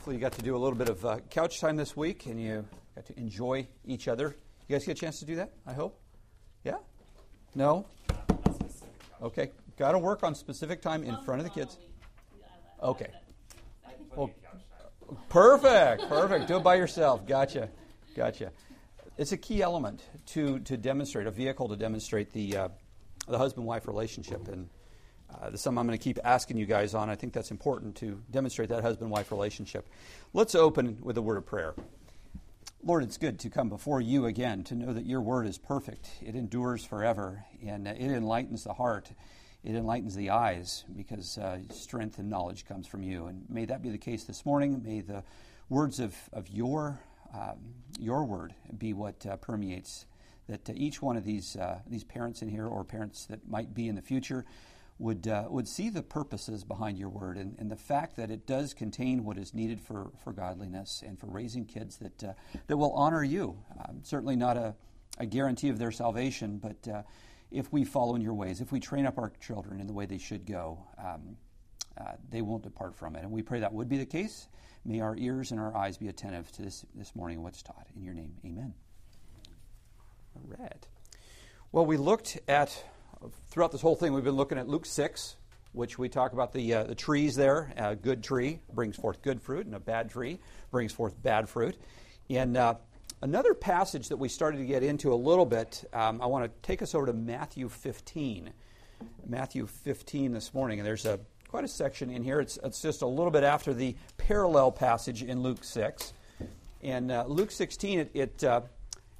Hopefully, you got to do a little bit of uh, couch time this week and you got to enjoy each other. You guys get a chance to do that, I hope? Yeah? No? Okay. Got to work on specific time in front of the kids. Okay. Well, perfect. Perfect. Do it by yourself. Gotcha. Gotcha. It's a key element to, to demonstrate, a vehicle to demonstrate the, uh, the husband wife relationship. And uh, this is something I'm going to keep asking you guys on. I think that's important to demonstrate that husband wife relationship. Let's open with a word of prayer. Lord, it's good to come before you again, to know that your word is perfect. It endures forever, and it enlightens the heart. It enlightens the eyes because uh, strength and knowledge comes from you. And may that be the case this morning. May the words of, of your, um, your word be what uh, permeates that uh, each one of these, uh, these parents in here or parents that might be in the future would, uh, would see the purposes behind your word and, and, the fact that it does contain what is needed for, for godliness and for raising kids that, uh, that will honor you. Um, certainly not a, a guarantee of their salvation, but uh, if we follow in your ways, if we train up our children in the way they should go, um, uh, they won't depart from it. And we pray that would be the case. May our ears and our eyes be attentive to this this morning what's taught. In your name, amen. All right. Well, we looked at throughout this whole thing, we've been looking at Luke 6, which we talk about the, uh, the trees there. A good tree brings forth good fruit, and a bad tree brings forth bad fruit. And uh, another passage that we started to get into a little bit, um, I want to take us over to Matthew 15. Matthew 15 this morning, and there's a quite a section in here. It's, it's just a little bit after the parallel passage in Luke 6. And uh, Luke 16, it, it uh,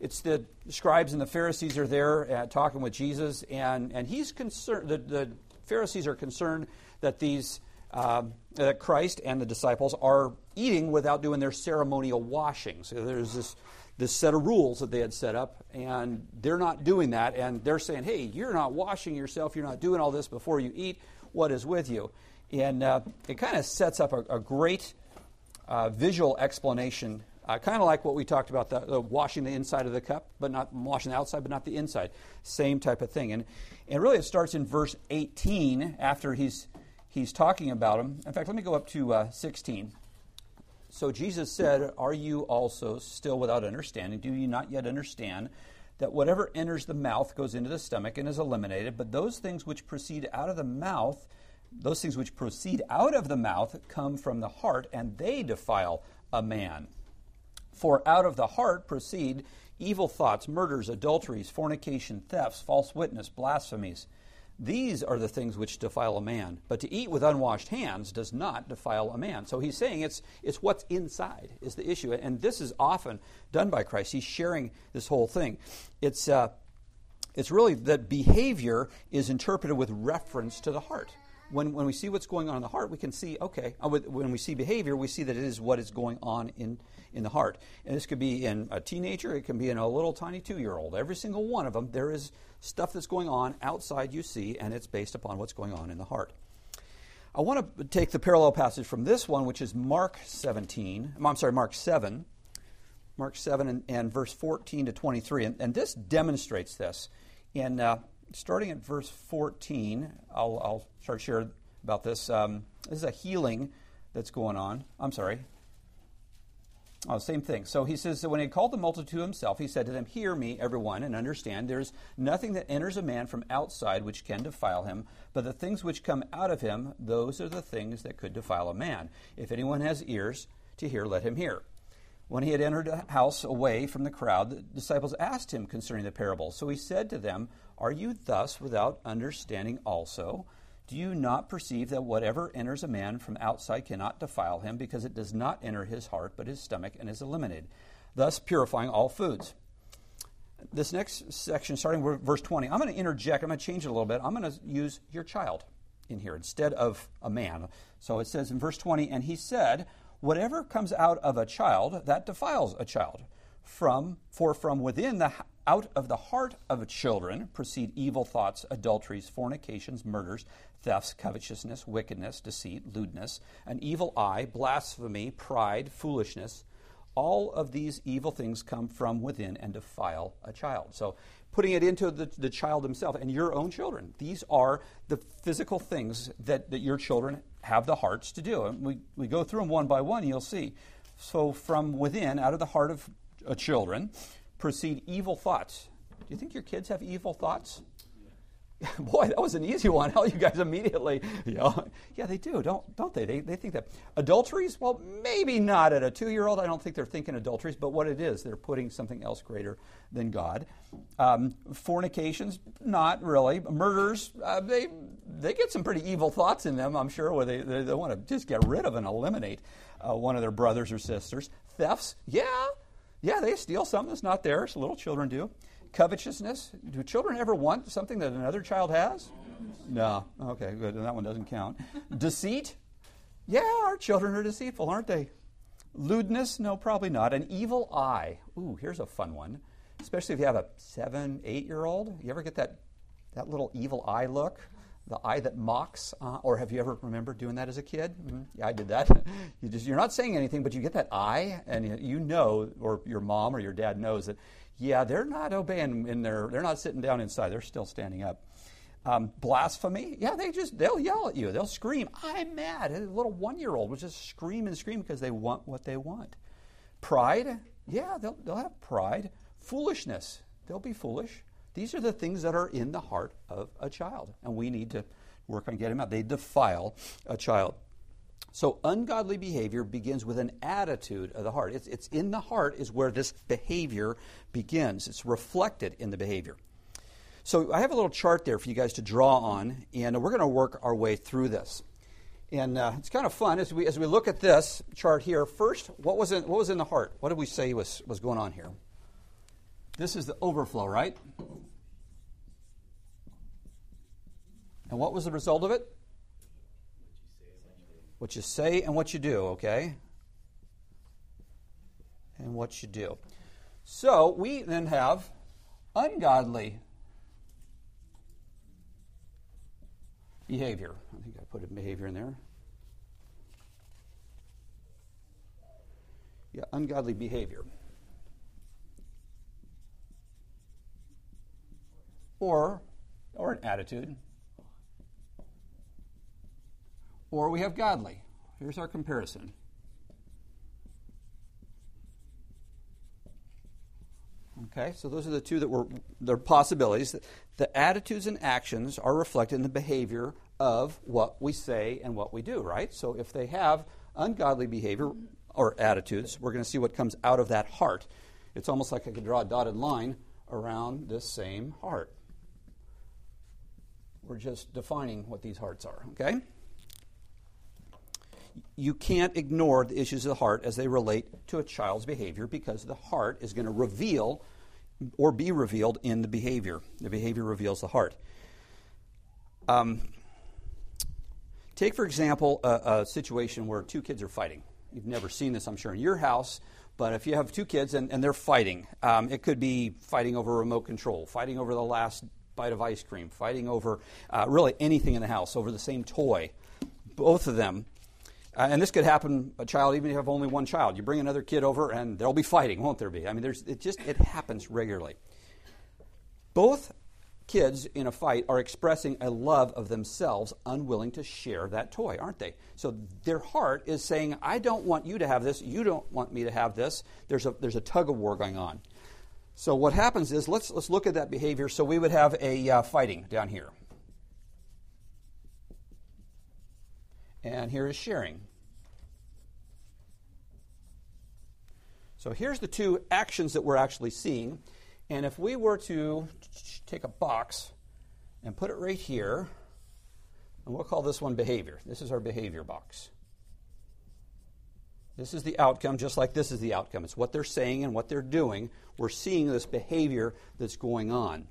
it's the scribes and the Pharisees are there uh, talking with Jesus, and, and he's concerned, the, the Pharisees are concerned that these, um, that Christ and the disciples are eating without doing their ceremonial washing. So there's this, this set of rules that they had set up, and they're not doing that, and they're saying, hey, you're not washing yourself, you're not doing all this before you eat. What is with you? And uh, it kind of sets up a, a great uh, visual explanation uh, kind of like what we talked about, the, the, washing the inside of the cup, but not washing the outside, but not the inside. Same type of thing. And, and really, it starts in verse 18 after he's, he's talking about them. In fact, let me go up to uh, 16. So Jesus said, Are you also still without understanding? Do you not yet understand that whatever enters the mouth goes into the stomach and is eliminated, but those things which proceed out of the mouth, those things which proceed out of the mouth come from the heart, and they defile a man. For out of the heart proceed evil thoughts, murders, adulteries, fornication, thefts, false witness, blasphemies. These are the things which defile a man. But to eat with unwashed hands does not defile a man. So he's saying it's, it's what's inside is the issue. And this is often done by Christ. He's sharing this whole thing. It's, uh, it's really that behavior is interpreted with reference to the heart when, when we see what's going on in the heart, we can see, okay, uh, when we see behavior, we see that it is what is going on in, in the heart. And this could be in a teenager, it can be in a little tiny two year old. Every single one of them, there is stuff that's going on outside you see, and it's based upon what's going on in the heart. I want to take the parallel passage from this one, which is Mark 17, I'm sorry, Mark 7, Mark 7 and, and verse 14 to 23. And, and this demonstrates this. In, uh, starting at verse 14, I'll, I'll start sharing about this. Um, this is a healing that's going on. I'm sorry. Oh, same thing. So he says that when he called the multitude to himself, he said to them, Hear me, everyone, and understand there's nothing that enters a man from outside which can defile him, but the things which come out of him, those are the things that could defile a man. If anyone has ears to hear, let him hear. When he had entered a house away from the crowd, the disciples asked him concerning the parable. So he said to them, Are you thus without understanding also? Do you not perceive that whatever enters a man from outside cannot defile him, because it does not enter his heart, but his stomach, and is eliminated, thus purifying all foods? This next section, starting with verse 20, I'm going to interject, I'm going to change it a little bit. I'm going to use your child in here instead of a man. So it says in verse 20, And he said, whatever comes out of a child, that defiles a child. From, for from within the out of the heart of children proceed evil thoughts, adulteries, fornications, murders, thefts, covetousness, wickedness, deceit, lewdness, an evil eye, blasphemy, pride, foolishness. All of these evil things come from within and defile a child. So putting it into the, the child himself and your own children. These are the physical things that, that your children have the hearts to do. And we, we go through them one by one, you'll see. So, from within, out of the heart of uh, children, proceed evil thoughts. Do you think your kids have evil thoughts? Boy, that was an easy one. How you guys immediately, yeah, yeah, they do, don't don't they? They they think that adulteries. Well, maybe not at a two-year-old. I don't think they're thinking adulteries, but what it is, they're putting something else greater than God. Um, fornications, not really. Murders, uh, they they get some pretty evil thoughts in them. I'm sure, where they they, they want to just get rid of and eliminate uh, one of their brothers or sisters. Thefts, yeah, yeah, they steal something that's not theirs. Little children do. Covetousness. Do children ever want something that another child has? No. Okay, good. That one doesn't count. Deceit. Yeah, our children are deceitful, aren't they? Lewdness? No, probably not. An evil eye. Ooh, here's a fun one. Especially if you have a seven, eight year old. You ever get that, that little evil eye look? The eye that mocks, uh, or have you ever remembered doing that as a kid? Mm-hmm. Yeah, I did that. you just you're not saying anything, but you get that eye, and you know, or your mom or your dad knows that yeah, they're not obeying in their, they're not sitting down inside, they're still standing up. Um, blasphemy, yeah, they just, they'll yell at you, they'll scream, I'm mad. A little one year old will just scream and scream because they want what they want. Pride, yeah, they'll, they'll have pride. Foolishness, they'll be foolish. These are the things that are in the heart of a child, and we need to work on getting them out. They defile a child. So, ungodly behavior begins with an attitude of the heart. It's, it's in the heart is where this behavior begins. It's reflected in the behavior. So, I have a little chart there for you guys to draw on, and we're going to work our way through this. And uh, it's kind of fun as we, as we look at this chart here. First, what was, in, what was in the heart? What did we say was, was going on here? This is the overflow, right? And what was the result of it? What you say and what you do, okay? And what you do. So we then have ungodly behavior. I think I put a behavior in there. Yeah, ungodly behavior. Or, or an attitude. or we have godly. Here's our comparison. Okay, so those are the two that were the possibilities. The attitudes and actions are reflected in the behavior of what we say and what we do, right? So if they have ungodly behavior or attitudes, we're going to see what comes out of that heart. It's almost like I could draw a dotted line around this same heart. We're just defining what these hearts are, okay? you can't ignore the issues of the heart as they relate to a child's behavior because the heart is going to reveal or be revealed in the behavior. The behavior reveals the heart. Um, take, for example, a, a, situation where two kids are fighting. You've never seen this, I'm sure, in your house, but if you have two kids and, and they're fighting, um, it could be fighting over a remote control, fighting over the last bite of ice cream, fighting over uh, really anything in the house, over the same toy. Both of them uh, and this could happen, a child, even if you have only one child. You bring another kid over and there'll be fighting, won't there be? I mean, there's, it just, it happens regularly. Both kids in a fight are expressing a love of themselves, unwilling to share that toy, aren't they? So their heart is saying, I don't want you to have this, you don't want me to have this. There's a, there's a tug of war going on. So what happens is, let's, let's look at that behavior. So we would have a uh, fighting down here. and here is sharing. So here's the two actions that we're actually seeing. And if we were to take a box and put it right here, and we'll call this one behavior. This is our behavior box. This is the outcome, just like this is the outcome. It's what they're saying and what they're doing. We're seeing this behavior that's going on.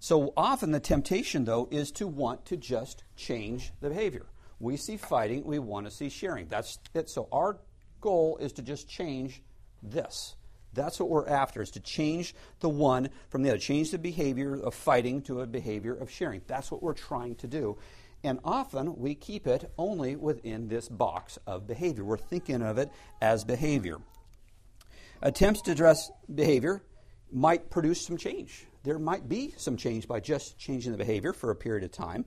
So often the temptation, though, is to want to just change the behavior. We see fighting, we want to see sharing. That's it. So our goal is to just change this. That's what we're after, is to change the one from the other, change the behavior of fighting to a behavior of sharing. That's what we're trying to do. And often we keep it only within this box of behavior. We're thinking of it as behavior. Attempts to address behavior might produce some change. There might be some change by just changing the behavior for a period of time.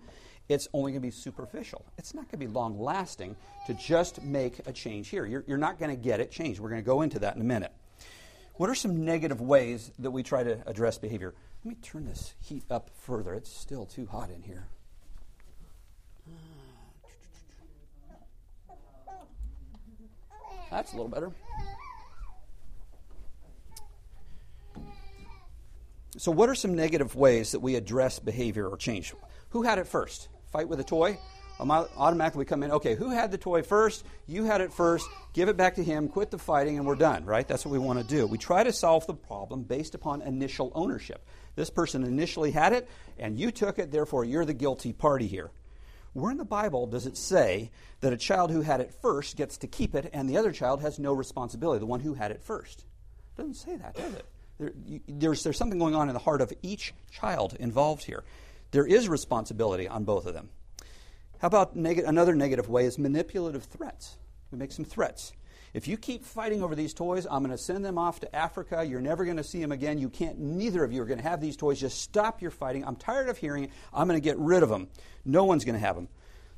It's only going to be superficial. It's not going to be long lasting to just make a change here. You're, you're not going to get it changed. We're going to go into that in a minute. What are some negative ways that we try to address behavior? Let me turn this heat up further. It's still too hot in here. That's a little better. So, what are some negative ways that we address behavior or change? Who had it first? Fight with a toy? Automatically come in, okay, who had the toy first? You had it first. Give it back to him, quit the fighting, and we're done, right? That's what we want to do. We try to solve the problem based upon initial ownership. This person initially had it, and you took it, therefore you're the guilty party here. Where in the Bible does it say that a child who had it first gets to keep it and the other child has no responsibility, the one who had it first? It doesn't say that, does it? There, you, there's, there's something going on in the heart of each child involved here. There is responsibility on both of them. How about neg- another negative way is manipulative threats? We make some threats. If you keep fighting over these toys, I'm going to send them off to Africa. You're never going to see them again. You can't, neither of you are going to have these toys. Just stop your fighting. I'm tired of hearing it. I'm going to get rid of them. No one's going to have them.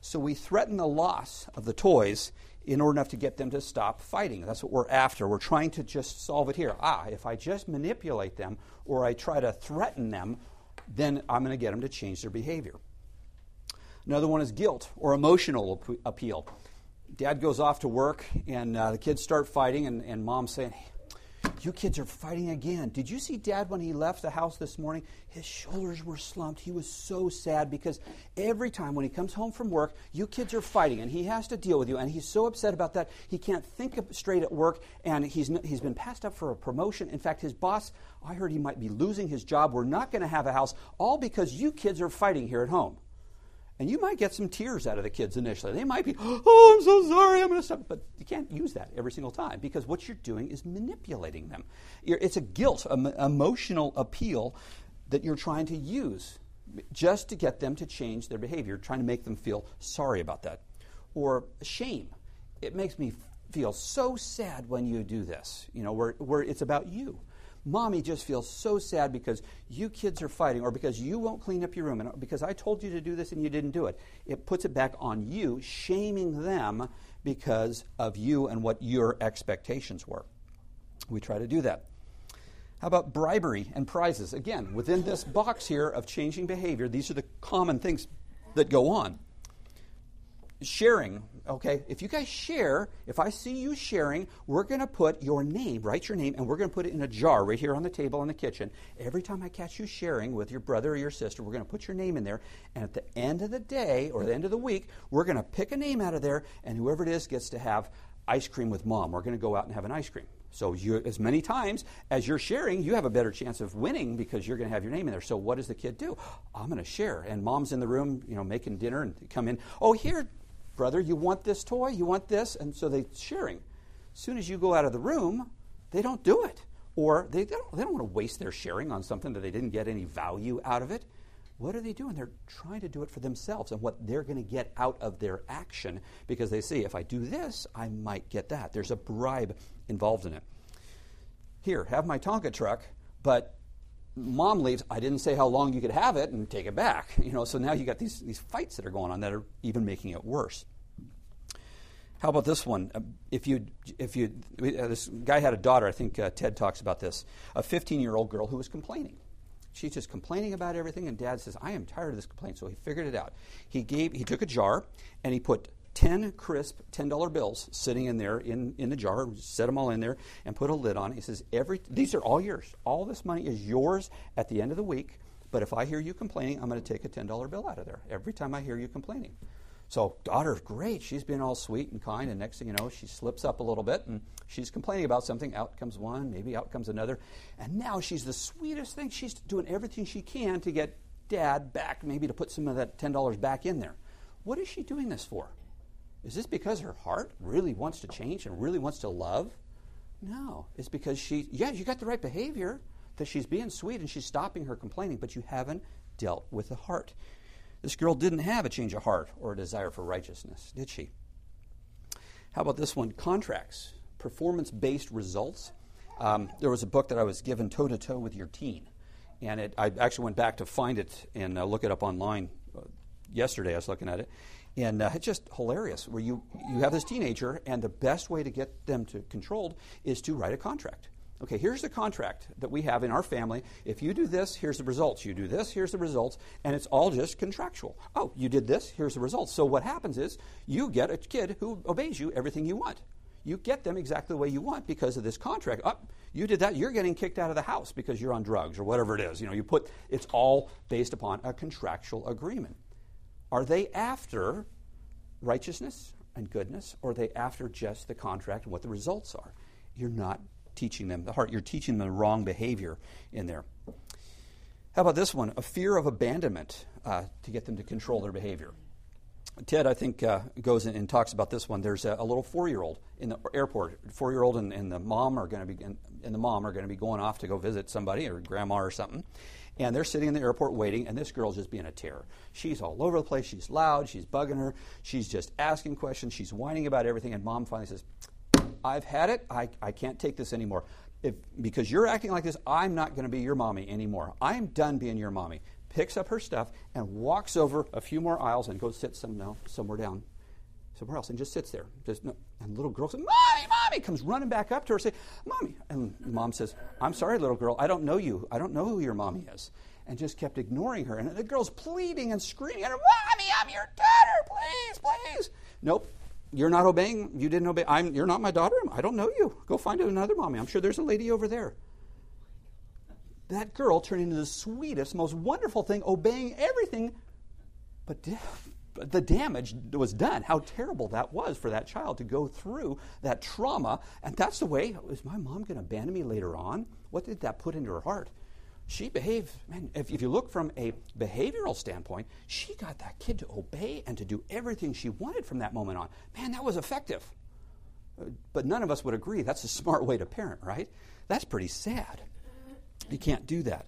So we threaten the loss of the toys in order enough to get them to stop fighting. That's what we're after. We're trying to just solve it here. Ah, if I just manipulate them or I try to threaten them, then I'm going to get them to change their behavior. Another one is guilt or emotional appeal dad goes off to work, and uh, the kids start fighting, and, and mom's saying, hey, you kids are fighting again. Did you see dad when he left the house this morning? His shoulders were slumped. He was so sad because every time when he comes home from work, you kids are fighting and he has to deal with you. And he's so upset about that. He can't think straight at work and he's, he's been passed up for a promotion. In fact, his boss, I heard he might be losing his job. We're not going to have a house, all because you kids are fighting here at home. And you might get some tears out of the kids initially. They might be, oh, I'm so sorry, I'm going to stop. But you can't use that every single time because what you're doing is manipulating them. It's a guilt, an emotional appeal that you're trying to use just to get them to change their behavior, trying to make them feel sorry about that. Or shame. It makes me feel so sad when you do this, you know, where, where it's about you mommy just feels so sad because you kids are fighting or because you won't clean up your room and because I told you to do this and you didn't do it. It puts it back on you, shaming them because of you and what your expectations were. We try to do that. How about bribery and prizes? Again, within this box here of changing behavior, these are the common things that go on sharing, okay? If you guys share, if I see you sharing, we're going to put your name, write your name, and we're going to put it in a jar right here on the table in the kitchen. Every time I catch you sharing with your brother or your sister, we're going to put your name in there. And at the end of the day or the end of the week, we're going to pick a name out of there, and whoever it is gets to have ice cream with mom. We're going to go out and have an ice cream. So you, as many times as you're sharing, you have a better chance of winning because you're going to have your name in there. So what does the kid do? Oh, I'm going to share, and mom's in the room, you know, making dinner, and come in. Oh, here, brother, you want this toy? You want this? And so they're sharing. As soon as you go out of the room, they don't do it. Or they, they, don't, they don't want to waste their sharing on something that they didn't get any value out of it. What are they doing? They're trying to do it for themselves and what they're going to get out of their action because they see if I do this, I might get that. There's a bribe involved in it. Here, have my Tonka truck, but mom leaves, I didn't say how long you could have it and take it back. You know, so now you got these, these fights that are going on that are even making it worse. How about this one? Uh, if you, if you, uh, this guy had a daughter. I think uh, Ted talks about this. A 15-year-old girl who was complaining. She's just complaining about everything, and Dad says, "I am tired of this complaint." So he figured it out. He gave, he took a jar and he put 10 crisp $10 bills sitting in there in, in the jar, set them all in there, and put a lid on it. He says, Every, These are all yours. All this money is yours at the end of the week. But if I hear you complaining, I'm going to take a $10 bill out of there every time I hear you complaining. So, daughter's great. She's been all sweet and kind, and next thing you know, she slips up a little bit and she's complaining about something. Out comes one, maybe out comes another. And now she's the sweetest thing. She's doing everything she can to get dad back, maybe to put some of that $10 back in there. What is she doing this for? Is this because her heart really wants to change and really wants to love? No. It's because she, yeah, you got the right behavior, that she's being sweet and she's stopping her complaining, but you haven't dealt with the heart. This girl didn't have a change of heart or a desire for righteousness, did she? How about this one? Contracts, performance based results. Um, there was a book that I was given toe to toe with your teen. And it, I actually went back to find it and uh, look it up online uh, yesterday. I was looking at it. And uh, it's just hilarious where you, you have this teenager, and the best way to get them to controlled is to write a contract. Okay, here's the contract that we have in our family. If you do this, here's the results. You do this, here's the results. And it's all just contractual. Oh, you did this, here's the results. So what happens is you get a kid who obeys you everything you want. You get them exactly the way you want because of this contract. Oh, you did that, you're getting kicked out of the house because you're on drugs or whatever it is. You know, you put it's all based upon a contractual agreement. Are they after righteousness and goodness, or are they after just the contract and what the results are? You're not teaching them the heart, you're teaching them the wrong behavior in there. How about this one? A fear of abandonment uh, to get them to control their behavior. Ted, I think, uh, goes and talks about this one. There's a, a little four-year-old in the airport. Four-year-old and, and the mom are going to be and, and the mom are going to be going off to go visit somebody or grandma or something. And they're sitting in the airport waiting, and this girl's just being a terror. She's all over the place. She's loud. She's bugging her. She's just asking questions. She's whining about everything. And mom finally says, I've had it. I, I can't take this anymore. If, because you're acting like this, I'm not going to be your mommy anymore. I'm done being your mommy. Picks up her stuff and walks over a few more aisles and goes sit some, no, somewhere down, somewhere else, and just sits there. Just, no, and little girl says, Mommy, Mommy, comes running back up to her, say, Mommy. And mom says, I'm sorry, little girl, I don't know you. I don't know who your mommy is. And just kept ignoring her. And the girl's pleading and screaming at her, Mommy, I'm your daughter, please, please. Nope. You're not obeying. You didn't obey. I'm, you're not my daughter. I don't know you. Go find another mommy. I'm sure there's a lady over there. That girl turned into the sweetest, most wonderful thing, obeying everything, but the damage was done. How terrible that was for that child to go through that trauma. And that's the way, is my mom going to abandon me later on? What did that put into her heart? She behaved, man, if, if you look from a behavioral standpoint, she got that kid to obey and to do everything she wanted from that moment on. Man, that was effective. But none of us would agree that's a smart way to parent, right? That's pretty sad. You can't do that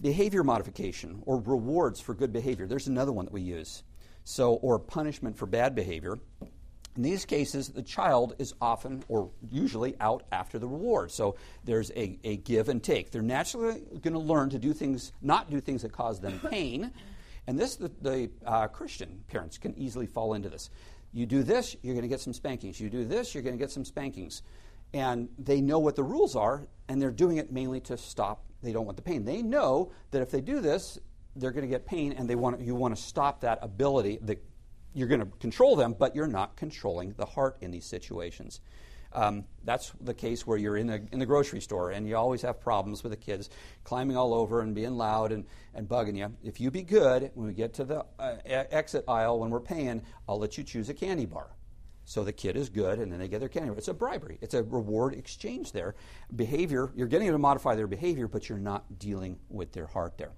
behavior modification or rewards for good behavior. There's another one that we use. So, or punishment for bad behavior. In these cases, the child is often or usually out after the reward. So there's a, a give and take. They're naturally going to learn to do things, not do things that cause them pain. And this, the, the uh, Christian parents can easily fall into this. You do this, you're going to get some spankings. You do this, you're going to get some spankings. And they know what the rules are, and they're doing it mainly to stop they don't want the pain. They know that if they do this, they're going to get pain, and they want you want to stop that ability. That you're going to control them, but you're not controlling the heart in these situations. Um, that's the case where you're in the, in the grocery store and you always have problems with the kids climbing all over and being loud and, and bugging you. If you be good, when we get to the uh, exit aisle when we're paying, I'll let you choose a candy bar. So the kid is good, and then they get their candy. It's a bribery. It's a reward exchange there. Behavior, you're getting to modify their behavior, but you're not dealing with their heart there.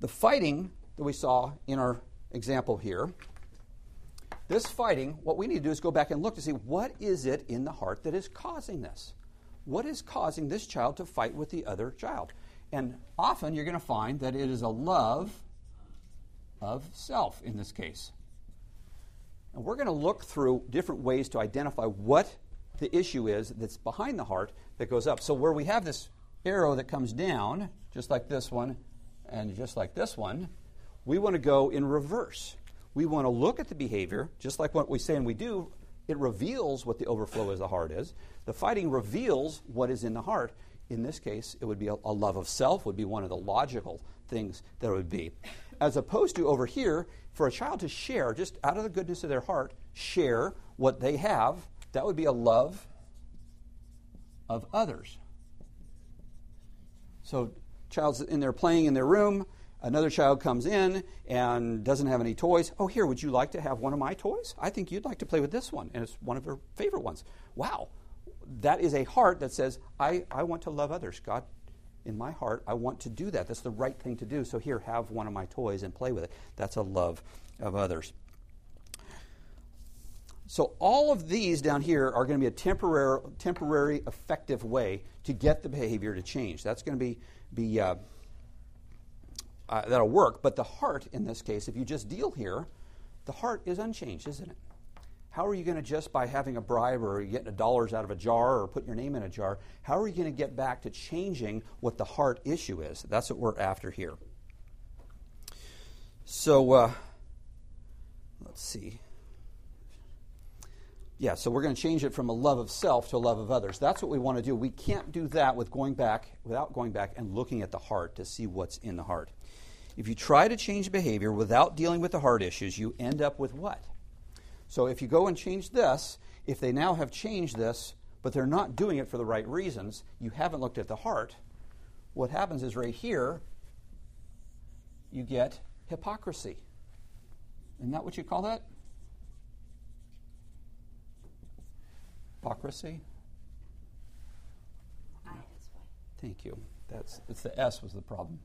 The fighting that we saw in our example here, this fighting, what we need to do is go back and look to see what is it in the heart that is causing this? What is causing this child to fight with the other child? And often you're going to find that it is a love of self in this case. And we're going to look through different ways to identify what the issue is that's behind the heart that goes up. So, where we have this arrow that comes down, just like this one and just like this one, we want to go in reverse. We want to look at the behavior, just like what we say and we do. It reveals what the overflow of the heart is. The fighting reveals what is in the heart. In this case, it would be a, a love of self, would be one of the logical things that would be. As opposed to over here, for a child to share, just out of the goodness of their heart, share what they have, that would be a love of others. So, child's in there playing in their room. Another child comes in and doesn't have any toys. Oh, here, would you like to have one of my toys? I think you'd like to play with this one, and it's one of her favorite ones. Wow, that is a heart that says, I, I want to love others. God in my heart, I want to do that. That's the right thing to do. So here, have one of my toys and play with it. That's a love of others. So all of these down here are going to be a temporary, temporary, effective way to get the behavior to change. That's going to be be uh, uh, that'll work. But the heart, in this case, if you just deal here, the heart is unchanged, isn't it? How are you going to just by having a bribe or getting a dollars out of a jar or putting your name in a jar, how are you going to get back to changing what the heart issue is? That's what we're after here. So, uh, let's see. Yeah, so we're going to change it from a love of self to a love of others. That's what we want to do. We can't do that with going back without going back and looking at the heart to see what's in the heart. If you try to change behavior without dealing with the heart issues, you end up with what? So if you go and change this, if they now have changed this, but they're not doing it for the right reasons, you haven't looked at the heart, what happens is right here, you get hypocrisy. Isn't that what you call that? Hypocrisy? Thank you. That's it's the S was the problem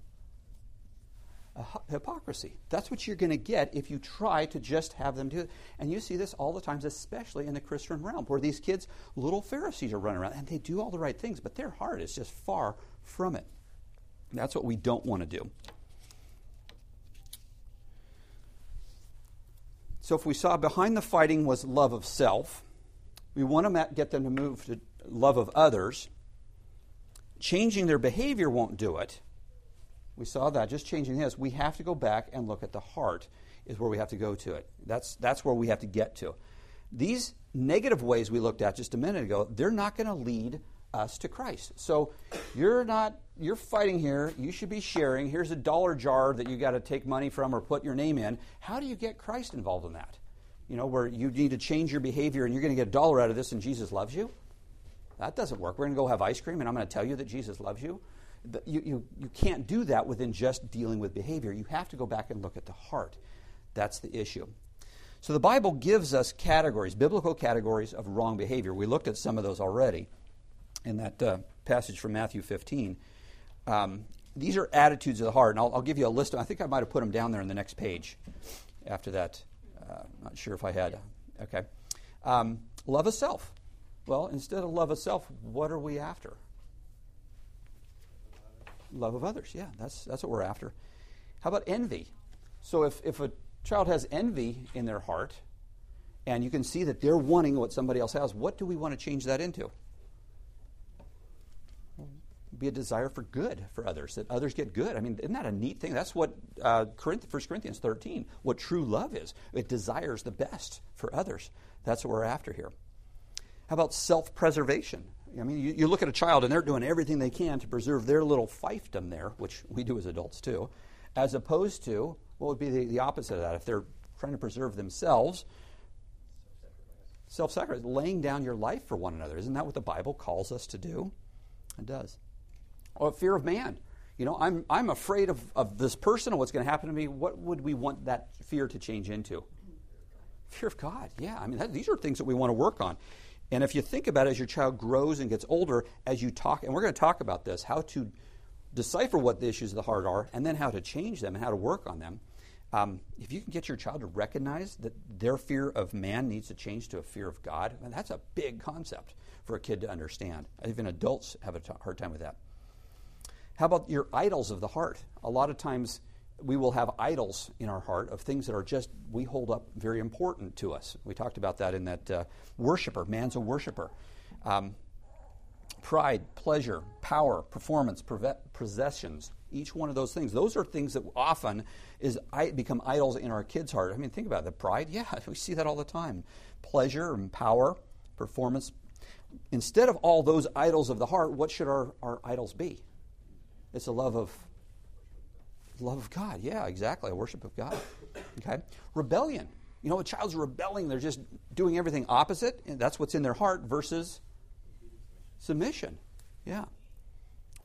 hypocrisy. That's what you're going to get if you try to just have them do it. And you see this all the times, especially in the Christian realm, where these kids, little Pharisees, are running around and they do all the right things, but their heart is just far from it. That's what we don't want to do. So, if we saw behind the fighting was love of self, we want to get them to move to love of others. Changing their behavior won't do it we saw that just changing this. We have to go back and look at the heart, is where we have to go to it. That's, that's where we have to get to. These negative ways we looked at just a minute ago, they're not going to lead us to Christ. So you're not you're fighting here. You should be sharing. Here's a dollar jar that you got to take money from or put your name in. How do you get Christ involved in that? You know, where you need to change your behavior and you're going to get a dollar out of this and Jesus loves you? That doesn't work. We're going to go have ice cream and I'm going to tell you that Jesus loves you you, you, you can't do that within just dealing with behavior. You have to go back and look at the heart. That's the issue. So the Bible gives us categories, biblical categories of wrong behavior. We looked at some of those already in that uh, passage from Matthew 15. Um, these are attitudes of the heart, and I'll, I'll, give you a list. Of, I think I might have put them down there in the next page. After that, uh, not sure if I had. Okay, um, love of self. Well, instead of love of self, what are we after? Love of others. Yeah, that's, that's what we're after. How about envy? So if, if a child has envy in their heart, and you can see that they're wanting what somebody else has, what do we want to change that into? Be a desire for good for others, that others get good. I mean, isn't that a neat thing? That's what uh, 1 Corinthians 13, what true love is. It desires the best for others. That's what we're after here. How about self preservation? I mean, you, you, look at a child and they're doing everything they can to preserve their little fiefdom there, which we do as adults too, as opposed to what would be the, the opposite of that? If they're trying to preserve themselves, self sacrifice, laying down your life for one another. Isn't that what the Bible calls us to do? It does. Or fear of man. You know, I'm, I'm afraid of, of this person and what's going to happen to me. What would we want that fear to change into? Fear of God. Yeah, I mean, that, these are things that we want to work on. And if you think about it as your child grows and gets older, as you talk, and we're going to talk about this, how to decipher what the issues of the heart are, and then how to change them and how to work on them. Um, if you can get your child to recognize that their fear of man needs to change to a fear of God, mean, that's a big concept for a kid to understand. Even adults have a t- hard time with that. How about your idols of the heart? A lot of times we will have idols in our heart of things that are just, we hold up very important to us. We talked about that in that uh, worshiper. Man's a worshiper. Um, pride, pleasure, power, performance, possessions, each one of those things. Those are things that often is I- become idols in our kids' heart. I mean, think about it. The pride, yeah, we see that all the time. Pleasure and power, performance. Instead of all those idols of the heart, what should our, our idols be? It's a love of Love of God. Yeah, exactly. A worship of God. Okay? Rebellion. You know, a child's rebelling, they're just doing everything opposite, and that's what's in their heart versus submission. Yeah.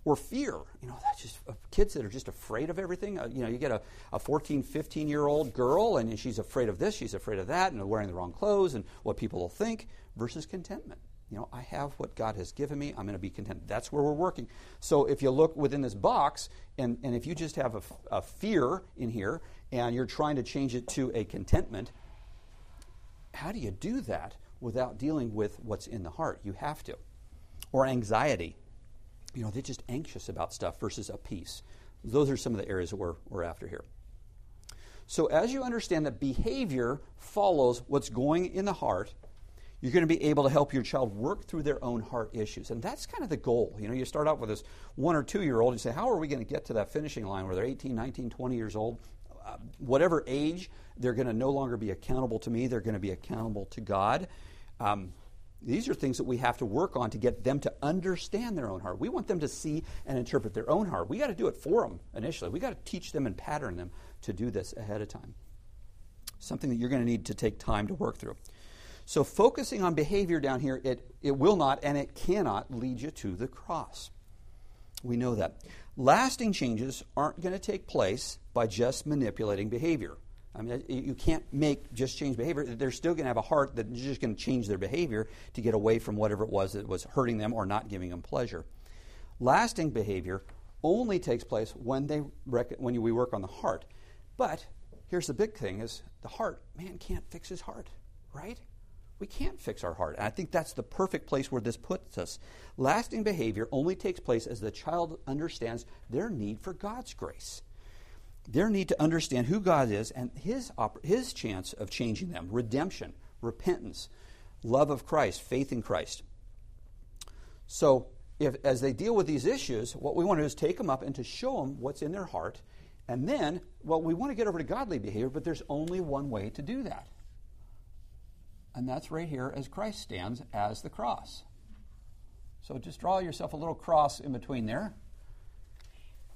Or fear. You know, that's just uh, kids that are just afraid of everything. Uh, you know, you get a, a 14, 15 year old girl, and she's afraid of this, she's afraid of that, and wearing the wrong clothes, and what people will think, versus contentment. You know, I have what God has given me. I'm going to be content. That's where we're working. So if you look within this box, and, and if you just have a, a fear in here and you're trying to change it to a contentment, how do you do that without dealing with what's in the heart? You have to. Or anxiety. You know, they're just anxious about stuff versus a peace. Those are some of the areas that we're, we're after here. So, as you understand that behavior follows what's going in the heart, you're going to be able to help your child work through their own heart issues. And that's kind of the goal. You know, you start out with this one or two year old, and say, How are we going to get to that finishing line where they're 18, 19, 20 years old? Uh, whatever age, they're going to no longer be accountable to me, they're going to be accountable to God. Um, these are things that we have to work on to get them to understand their own heart. We want them to see and interpret their own heart. We got to do it for them initially. We got to teach them and pattern them to do this ahead of time. Something that you're going to need to take time to work through. So, focusing on behavior down here, it, it will not and it cannot lead you to the cross. We know that. Lasting changes aren't going to take place by just manipulating behavior. I mean, you can't make just change behavior. They're still going to have a heart that is just going to change their behavior to get away from whatever it was that was hurting them or not giving them pleasure. Lasting behavior only takes place when they rec- when we work on the heart. But here's the big thing: is the heart. Man can't fix his heart, right? We can't fix our heart. And I think that's the perfect place where this puts us. Lasting behavior only takes place as the child understands their need for God's grace their need to understand who God is and his, his chance of changing them redemption, repentance, love of Christ, faith in Christ. So, if, as they deal with these issues, what we want to do is take them up and to show them what's in their heart. And then, well, we want to get over to godly behavior, but there's only one way to do that. And that's right here as Christ stands as the cross. So just draw yourself a little cross in between there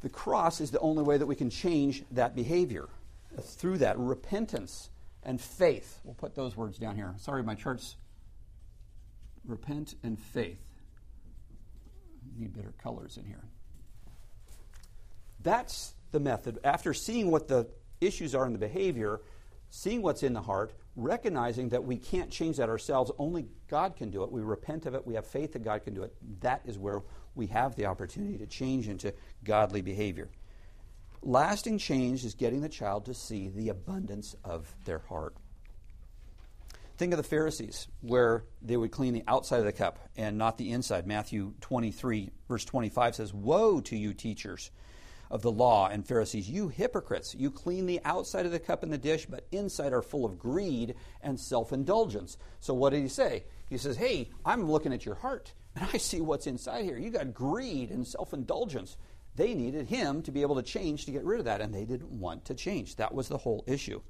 the cross is the only way that we can change that behavior. Through that, repentance and faith. We'll put those words down here. Sorry, my charts. Repent and faith. Need better colors in here. That's the method. After seeing what the issues are in the behavior, seeing what's in the heart, recognizing that we can't change that ourselves, only God can do it. We repent of it, we have faith that God can do it. That is where we have the opportunity to change into godly behavior. Lasting change is getting the child to see the abundance of their heart. Think of the Pharisees, where they would clean the outside of the cup and not the inside. Matthew 23, verse 25 says, Woe to you, teachers of the law and Pharisees, you hypocrites! You clean the outside of the cup and the dish, but inside are full of greed and self indulgence. So, what did he say? He says, Hey, I'm looking at your heart. And I see what's inside here. You got greed and self indulgence. They needed him to be able to change to get rid of that, and they didn't want to change. That was the whole issue.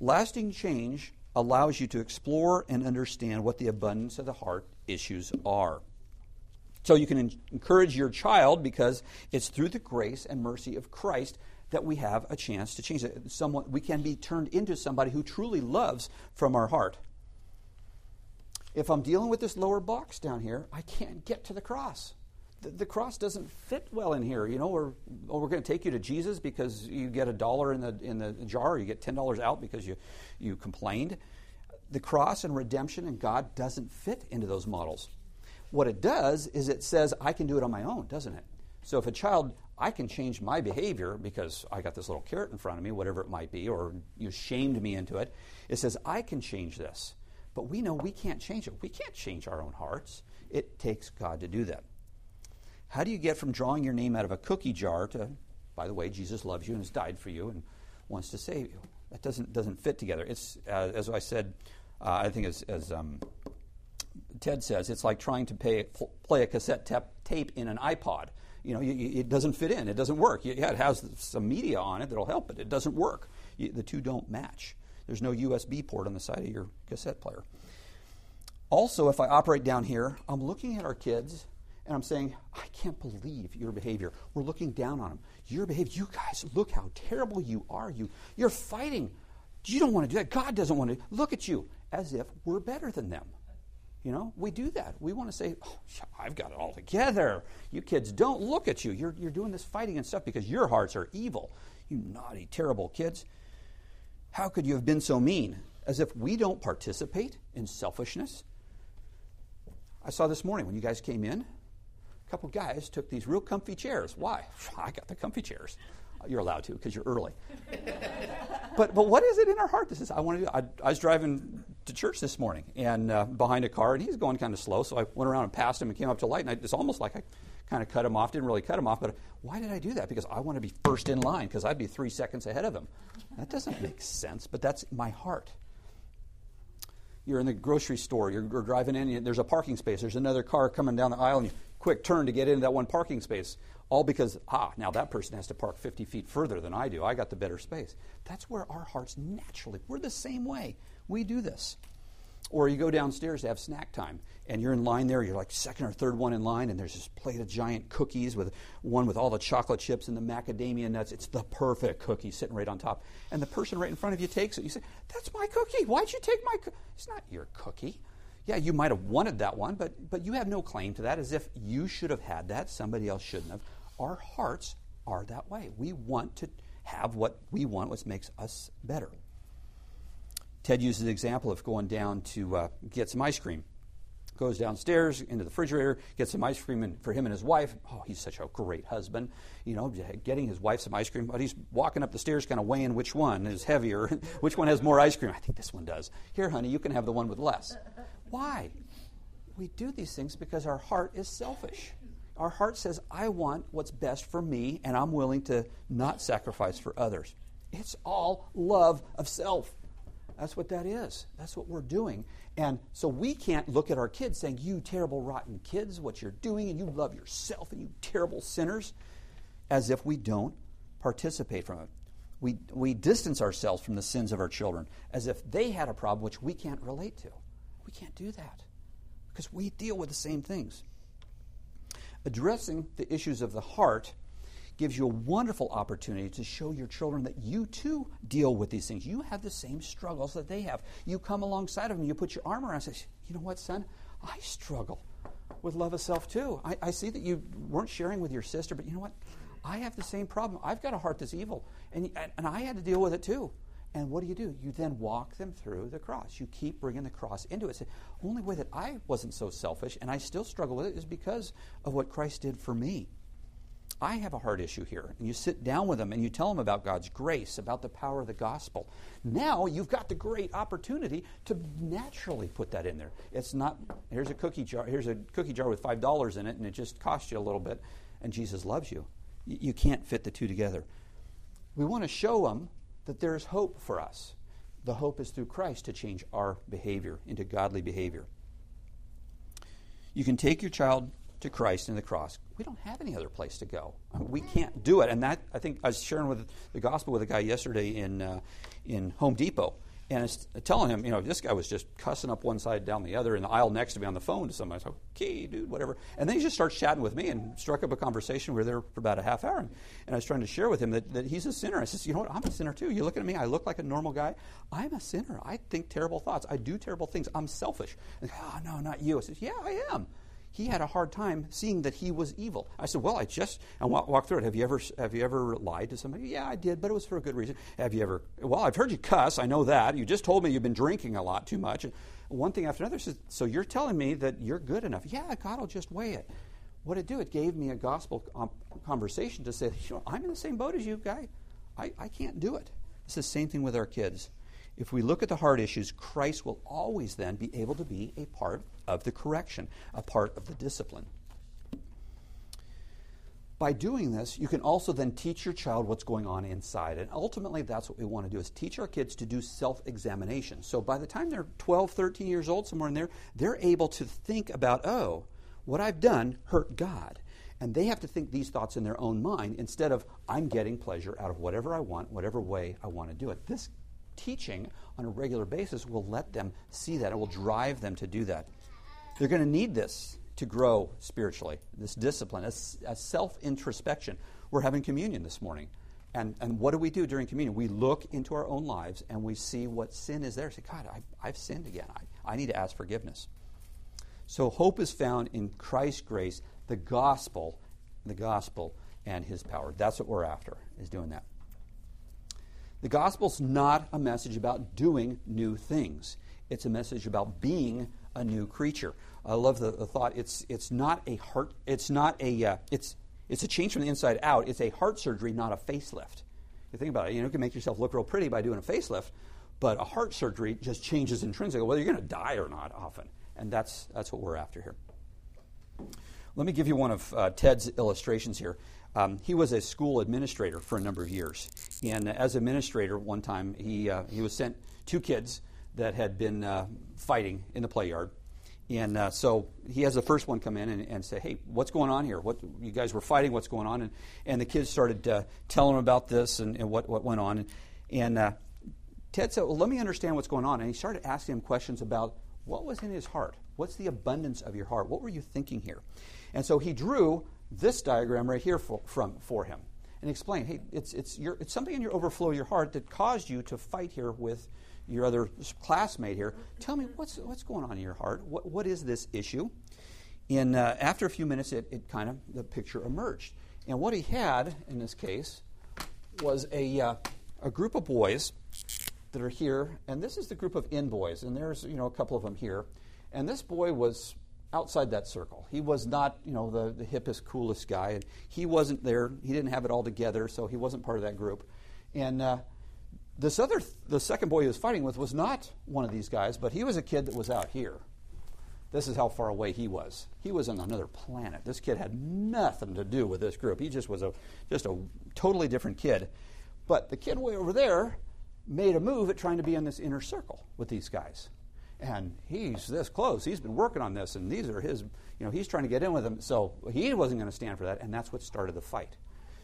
Lasting change allows you to explore and understand what the abundance of the heart issues are. So you can encourage your child because it's through the grace and mercy of Christ that we have a chance to change it. Someone, we can be turned into somebody who truly loves from our heart. If I'm dealing with this lower box down here, I can't get to the cross. The, the cross doesn't fit well in here. You know, we're, oh, we're going to take you to Jesus because you get a dollar in the, in the jar, you get $10 out because you, you complained. The cross and redemption and God doesn't fit into those models. What it does is it says, I can do it on my own, doesn't it? So if a child, I can change my behavior because I got this little carrot in front of me, whatever it might be, or you shamed me into it, it says, I can change this. But we know we can't change it. We can't change our own hearts. It takes God to do that. How do you get from drawing your name out of a cookie jar to, by the way, Jesus loves you and has died for you and wants to save you? That doesn't, doesn't fit together. It's, uh, as I said, uh, I think as, as um, Ted says, it's like trying to pay, play a cassette tap, tape in an iPod. You know, you, you, it doesn't fit in. It doesn't work. Yeah, it has some media on it that'll help, but it doesn't work. You, the two don't match. There's no USB port on the side of your cassette player. Also, if I operate down here, I'm looking at our kids and I'm saying, I can't believe your behavior. We're looking down on them. Your behavior, you guys, look how terrible you are. You, you're fighting. You don't want to do that. God doesn't want to. Look at you as if we're better than them. You know, we do that. We want to say, oh, I've got it all together. You kids don't look at you. You're, you're doing this fighting and stuff because your hearts are evil. You naughty, terrible kids. How could you have been so mean? As if we don't participate in selfishness. I saw this morning when you guys came in, a couple guys took these real comfy chairs. Why? I got the comfy chairs. You're allowed to because you're early. but but what is it in our heart that says I want to do? I, I was driving to church this morning and uh, behind a car, and he's going kind of slow. So I went around and passed him and came up to light, and I, it's almost like I kind of cut him off. Didn't really cut him off, but why did I do that? Because I want to be first in line because I'd be three seconds ahead of him. That doesn't make sense, but that's my heart. You're in the grocery store, you're, you're driving in, there's a parking space, there's another car coming down the aisle, and you quick turn to get into that one parking space. All because, ah, now that person has to park 50 feet further than I do. I got the better space. That's where our hearts naturally, we're the same way. We do this. Or you go downstairs to have snack time, and you're in line there, you're like second or third one in line, and there's this plate of giant cookies with one with all the chocolate chips and the macadamia nuts. It's the perfect cookie sitting right on top. And the person right in front of you takes it. You say, That's my cookie. Why'd you take my cookie? It's not your cookie. Yeah, you might have wanted that one, but, but you have no claim to that as if you should have had that, somebody else shouldn't have. Our hearts are that way. We want to have what we want, what makes us better. Tedd uses the example of going down to uh, get some ice cream. Goes downstairs into the refrigerator, gets some ice cream for him and his wife. Oh, he's such a great husband. You know, getting his wife some ice cream, but he's walking up the stairs kind of weighing which one is heavier, which one has more ice cream. I think this one does. Here, honey, you can have the one with less. Why? We do these things because our heart is selfish. Our heart says, I want what's best for me, and I'm willing to not sacrifice for others. It's all love of self. That's what that is. That's what we're doing. And so we can't look at our kids saying, You terrible, rotten kids, what you're doing, and you love yourself, and you terrible sinners, as if we don't participate from it. We, we distance ourselves from the sins of our children as if they had a problem which we can't relate to. We can't do that because we deal with the same things. Addressing the issues of the heart gives you a wonderful opportunity to show your children that you too deal with these things. You have the same struggles that they have. You come alongside of them, you put your arm around and say, You know what, son? I struggle with love of self too. I, I see that you weren't sharing with your sister, but you know what? I have the same problem. I've got a heart that's evil, and, and I had to deal with it too. And what do you do? You then walk them through the cross. You keep bringing the cross into it. Say, only way that I wasn't so selfish and I still struggle with it is because of what Christ did for me. I have a heart issue here. And you sit down with them and you tell them about God's grace, about the power of the gospel. Now you've got the great opportunity to naturally put that in there. It's not, here's a cookie jar, here's a cookie jar with $5 in it and it just costs you a little bit and Jesus loves you. You can't fit the two together. We want to show them that there's hope for us. The hope is through Christ to change our behavior into godly behavior. You can take your child to Christ and the cross. We don't have any other place to go. We can't do it. And that, I think, I was sharing with the gospel with a guy yesterday in, uh, in Home Depot. And I was telling him, you know, this guy was just cussing up one side down the other in the aisle next to me on the phone to somebody. I said, okay, dude, whatever. And then he just starts chatting with me and struck up a conversation. We were there for about a half hour. And, I was trying to share with him that, that he's a sinner. I said, you know what? I'm a sinner too. You look at me, I look like a normal guy. I'm a sinner. I think terrible thoughts. I do terrible things. I'm selfish. And, oh, no, not you. I said, yeah, I am he had a hard time seeing that he was evil. I said, "Well, I just I walk, walk through it. Have you ever have you ever lied to somebody? Yeah, I did, but it was for a good reason. Have you ever? Well, I've heard you cuss. I know that. You just told me you've been drinking a lot too much. And one thing after another says, so you're telling me that you're good enough? Yeah, God will just weigh it. What it do? It gave me a gospel conversation to say, you know, I'm in the same boat as you, guy. I, I can't do it. It's the same thing with our kids. If we look at the hard issues, Christ will always then be able to be a part of the correction, a part of the discipline. By doing this, you can also then teach your child what's going on inside. And ultimately, that's what we want to do is teach our kids to do self-examination. So by the time they're 12, 13 years old, somewhere in there, they're able to think about, oh, what I've done hurt God. And they have to think these thoughts in their own mind instead of, I'm getting pleasure out of whatever I want, whatever way I want to do it. This teaching on a regular basis will let them see that. It will drive them to do that. They're going to need this to grow spiritually, this discipline, a, a self introspection. We're having communion this morning. And, and what do we do during communion? We look into our own lives and we see what sin is there. Say, God, I, I've sinned again. I, I need to ask forgiveness. So hope is found in Christ's grace, the gospel, the gospel and his power. That's what we're after, is doing that. The gospel's not a message about doing new things. It's a message about being a new creature. I love the, the thought. It's it's not a heart. It's not a. Uh, it's it's a change from the inside out. It's a heart surgery, not a facelift. You think about it. You know, you can make yourself look real pretty by doing a facelift, But a heart surgery just changes intrinsically whether you're going to die or not often. And that's, that's what we're after here. Let me give you one of uh, Tedd's illustrations here. Um, he was a school administrator for a number of years. And as administrator, one time he, uh, he was sent two kids that had been uh, fighting in the play yard. And uh, so he has the first one come in and, and, say, "Hey, what's going on here? What you guys were fighting? What's going on?" And, and the kids started uh, telling him about this and, and, what, what went on. And, and uh, Tedd said, "Well, let me understand what's going on." And he started asking him questions about what was in his heart. What's the abundance of your heart? What were you thinking here? And so he drew this diagram right here for, from, for him and explained, hey, it's, it's, your, it's something in your overflow of your heart that caused you to fight here with your other classmate here. Tell me, what's, what's going on in your heart? What, what is this issue? And uh, after a few minutes, it, it kind of, the picture emerged. And what he had in this case was a, uh, a group of boys that are here, and this is the group of in boys, and there's you know a couple of them here, and this boy was outside that circle. He was not, you know, the, the hippest, coolest guy. And he wasn't there. He didn't have it all together, so he wasn't part of that group. And uh, this other, the second boy he was fighting with was not one of these guys, but he was a kid that was out here. This is how far away he was. He was on another planet. This kid had nothing to do with this group. He just was a just a totally different kid. But the kid way over there made a move at trying to be in this inner circle with these guys and he's this close. He's been working on this, and these are his, you know, he's trying to get in with them. So he wasn't going to stand for that, and that's what started the fight.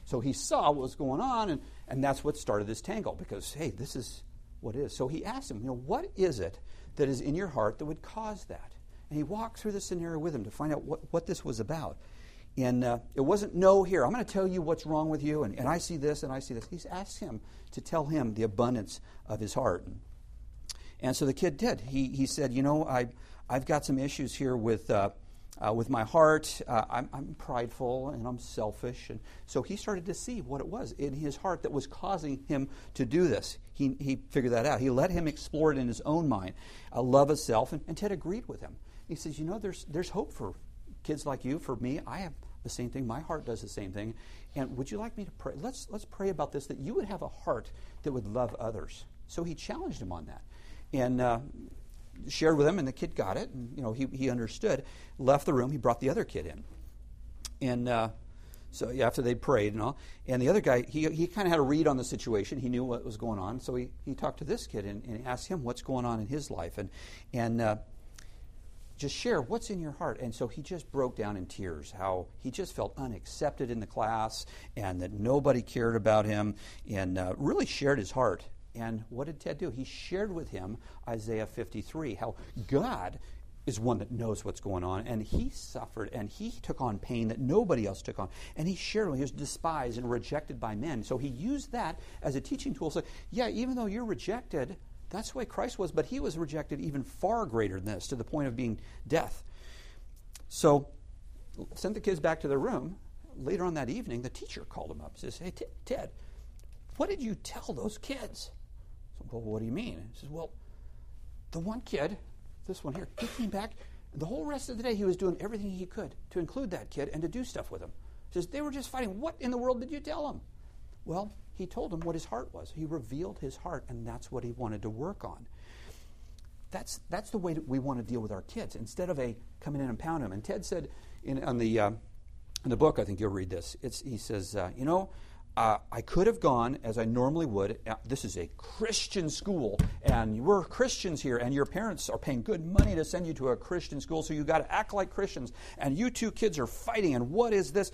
So he saw what was going on, and, and that's what started this tangle because, hey, this is what is. So he asked him, you know, what is it that is in your heart that would cause that? And he walked through the scenario with him to find out what, what this was about. And uh, it wasn't, no, here, I'm going to tell you what's wrong with you, and, and I see this, and I see this. He's asked him to tell him the abundance of his heart. And and so the kid did. He, he said, You know, I, I've got some issues here with, uh, uh, with my heart. Uh, I'm, I'm, prideful and I'm selfish. And so he started to see what it was in his heart that was causing him to do this. He, he figured that out. He let him explore it in his own mind, a love of self. And, and Tedd agreed with him. He says, You know, there's, there's hope for kids like you. For me, I have the same thing. My heart does the same thing. And would you like me to pray? Let's, let's pray about this that you would have a heart that would love others. So he challenged him on that and uh, shared with him, and the kid got it, and you know he, he understood. Left the room. He brought the other kid in, and uh, so yeah, after they prayed and all, and the other guy he he kind of had a read on the situation. He knew what was going on, so he, he talked to this kid and, and asked him what's going on in his life, and and. Uh, just share what's in your heart. And so he just broke down in tears how he just felt unaccepted in the class and that nobody cared about him and uh, really shared his heart and what did Tedd do? He shared with him Isaiah 53, how God is one that knows what's going on, and he suffered and he took on pain that nobody else took on. And he shared, he was despised and rejected by men. So he used that as a teaching tool. So, yeah, even though you're rejected, that's the way Christ was, but he was rejected even far greater than this, to the point of being death. So, sent the kids back to their room. Later on that evening, the teacher called him up and says, Hey, Tedd, what did you tell those kids? Well, what do you mean? He says, well, the one kid, this one here, he came back. The whole rest of the day, he was doing everything he could to include that kid and to do stuff with him. He says, they were just fighting. What in the world did you tell him? Well, he told him what his heart was. He revealed his heart, and that's what he wanted to work on. That's, that's the way that we want to deal with our kids instead of a coming in and pound them. And Tedd said in, on the, uh, in the book, I think you'll read this, he says, uh, you know, uh, I could have gone as I normally would. Uh, this is a Christian school, and we're Christians here, and your parents are paying good money to send you to a Christian school, so you got to act like Christians. And you two kids are fighting, and what is this?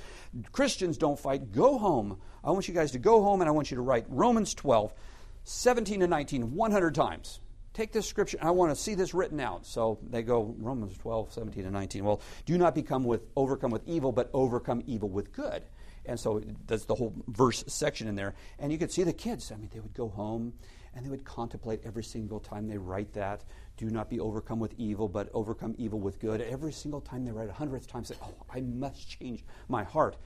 Christians don't fight. Go home. I want you guys to go home, and I want you to write Romans 12, 17 to 19, 100 times. Take this scripture, and I want to see this written out. So they go, Romans 12, 17 to 19. Well, do not become with overcome with evil, but overcome evil with good. And so that's the whole verse section in there. And you could see the kids. I mean, they would go home and they would contemplate every single time they write that. Do not be overcome with evil, but overcome evil with good. Every single time they write a hundredth time, say, Oh, I must change my heart.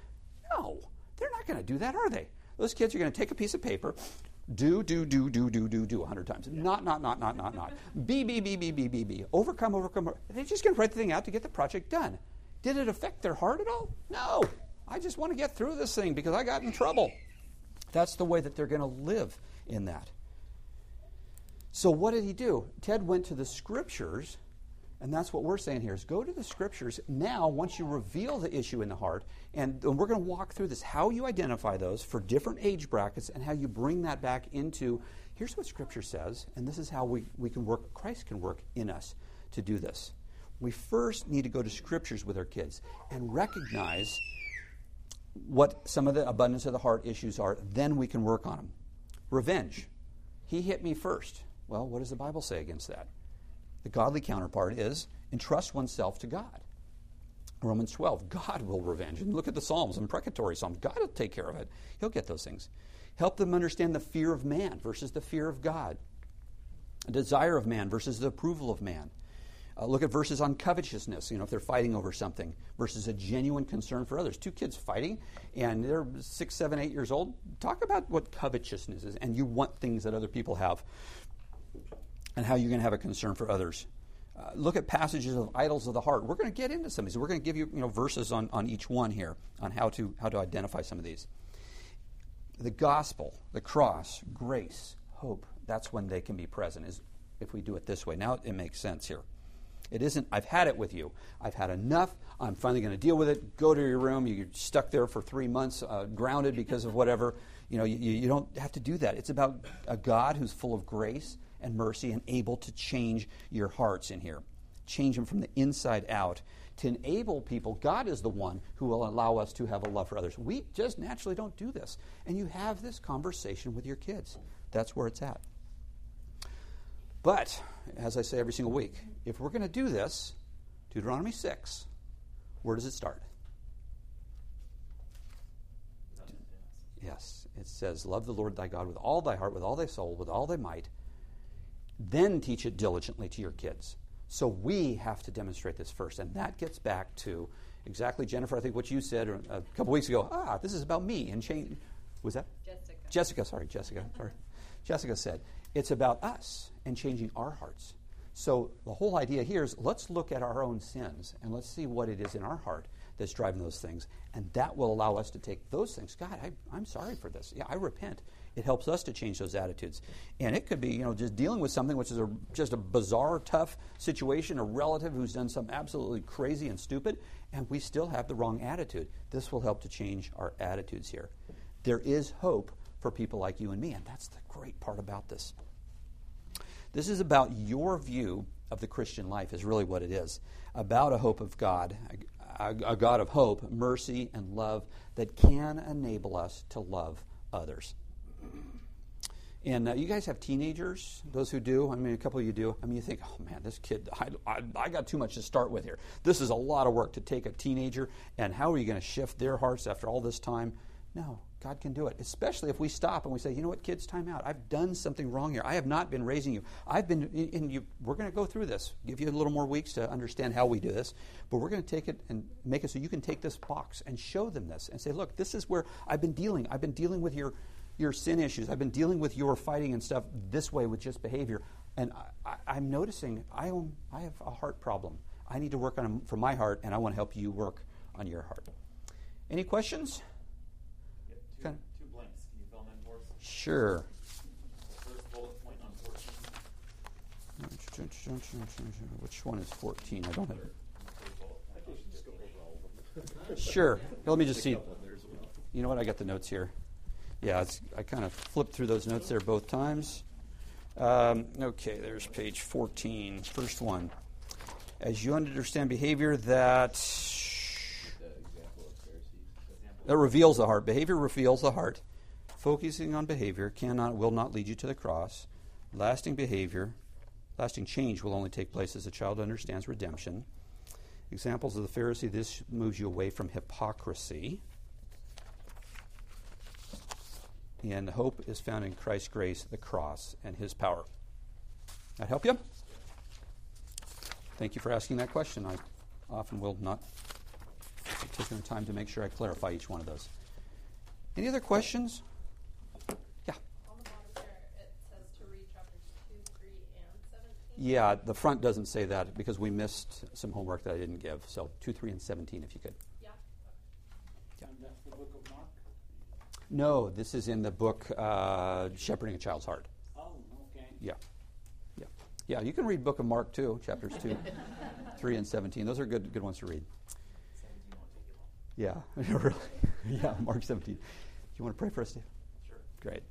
No, they're not going to do that, are they? Those kids are going to take a piece of paper, do, do, do, do, do, do, do a hundred times. Not, not, not, not, not, not. Be, be, be, be, be, be, be. Overcome, overcome. They're just going to write the thing out to get the project done. Did it affect their heart at all? No. I just want to get through this thing because I got in trouble. That's the way that they're going to live in that. So, what did he do? Tedd went to the scriptures, and that's what we're saying here is go to the scriptures. Now, once you reveal the issue in the heart, and, we're going to walk through this, how you identify those for different age brackets and how you bring that back into here's what scripture says, and this is how we, we can work, Christ can work in us to do this. We first need to go to scriptures with our kids and recognize what some of the abundance of the heart issues are, then we can work on them. Revenge. He hit me first. Well, what does the Bible say against that? The godly counterpart is entrust oneself to God. Romans 12, God will revenge. And look at the Psalms, imprecatory Psalms. God will take care of it. He'll get those things. Help them understand the fear of man versus the fear of God, a desire of man versus the approval of man. Uh, look at verses on covetousness, you know, if they're fighting over something, versus a genuine concern for others. Two kids fighting, and they're six, seven, eight years old. Talk about what covetousness is, and you want things that other people have, and how you're going to have a concern for others. Uh, look at passages of idols of the heart. We're going to get into some of these. We're going to give you, you know, verses on, on each one here on how to, how to identify some of these. The gospel, the cross, grace, hope, that's when they can be present, is if we do it this way. Now it makes sense here. It isn't, I've had it with you. I've had enough. I'm finally going to deal with it. Go to your room. You're stuck there for three months, uh, grounded because of whatever. You know, you, you don't have to do that. It's about a God who's full of grace and mercy and able to change your hearts in here, change them from the inside out. To enable people, God is the one who will allow us to have a love for others. We just naturally don't do this. And you have this conversation with your kids. That's where it's at. But, as I say every single week, if we're going to do this, Deuteronomy 6, where does it start? Yes, it says, Love the Lord thy God with all thy heart, with all thy soul, with all thy might. Then teach it diligently to your kids. So we have to demonstrate this first. And that gets back to exactly, Jennifer, I think what you said a couple weeks ago. Ah, this is about me and change. Was that? Jessica. Jessica, sorry, Jessica. Sorry. Jessica said, it's about us and changing our hearts. So the whole idea here is let's look at our own sins and let's see what it is in our heart that's driving those things. And that will allow us to take those things. God, I, I'm sorry for this. Yeah, I repent. It helps us to change those attitudes. And it could be, you know, just dealing with something which is a, just a bizarre, tough situation, a relative who's done something absolutely crazy and stupid, and we still have the wrong attitude. This will help to change our attitudes here. There is hope for people like you and me, and that's the great part about this. This is about your view of the Christian life, is really what it is. About a hope of God, a, a God of hope, mercy, and love that can enable us to love others. And uh, you guys have teenagers, those who do. I mean, a couple of you do. I mean, you think, oh man, this kid, I, I, I, got too much to start with here. This is a lot of work to take a teenager, and how are you going to shift their hearts after all this time? No, God can do it, especially if we stop and we say, you know what, kids, time out. I've done something wrong here. I have not been raising you. I've been, and you, we're going to go through this, give you a little more weeks to understand how we do this, but we're going to take it and make it so you can take this box and show them this and say, look, this is where I've been dealing. I've been dealing with your, your sin issues. I've been dealing with your fighting and stuff this way with just behavior. And I, am noticing I, I have a heart problem. I need to work on for my heart, and I want to help you work on your heart. Any questions? Two, two blanks. Can you fill them in for us? Sure. First bullet point on 14. Which one is 14? I don't have it. Third bullet point. I think you should just go over all of them. Sure. Let me just see. couple in there as well. You know what? I got the notes here. Yeah, it's, I kind of flipped through those notes there both times. Um, okay, there's page 14, first one. As you understand behavior that The example of Pharisees. that reveals the heart, behavior reveals the heart. Focusing on behavior cannot, will not lead you to the cross. Lasting behavior, lasting change will only take place as a child understands redemption. Examples of the Pharisee, this moves you away from hypocrisy. And hope is found in Christ's grace, the cross, and his power. That help you? Thank you for asking that question. I often will not take the time to make sure I clarify each one of those. Any other questions? Yeah. On the bottom there, it says to read chapters 2, 3, and 17. Yeah, the front doesn't say that because we missed some homework that I didn't give. So 2, 3, and 17, if you could. Yeah. And that's the book of Mark? No, this is in the book uh, Shepherding a Child's Heart. Oh, okay. Yeah. Yeah, Yeah, you can read Book of Mark too, chapters 2, 3, and 17. Those are good, good ones to read. Seventeen won't take you long. Yeah, really. yeah, Mark 17. Do you want to pray for us, Steve? Sure. Great.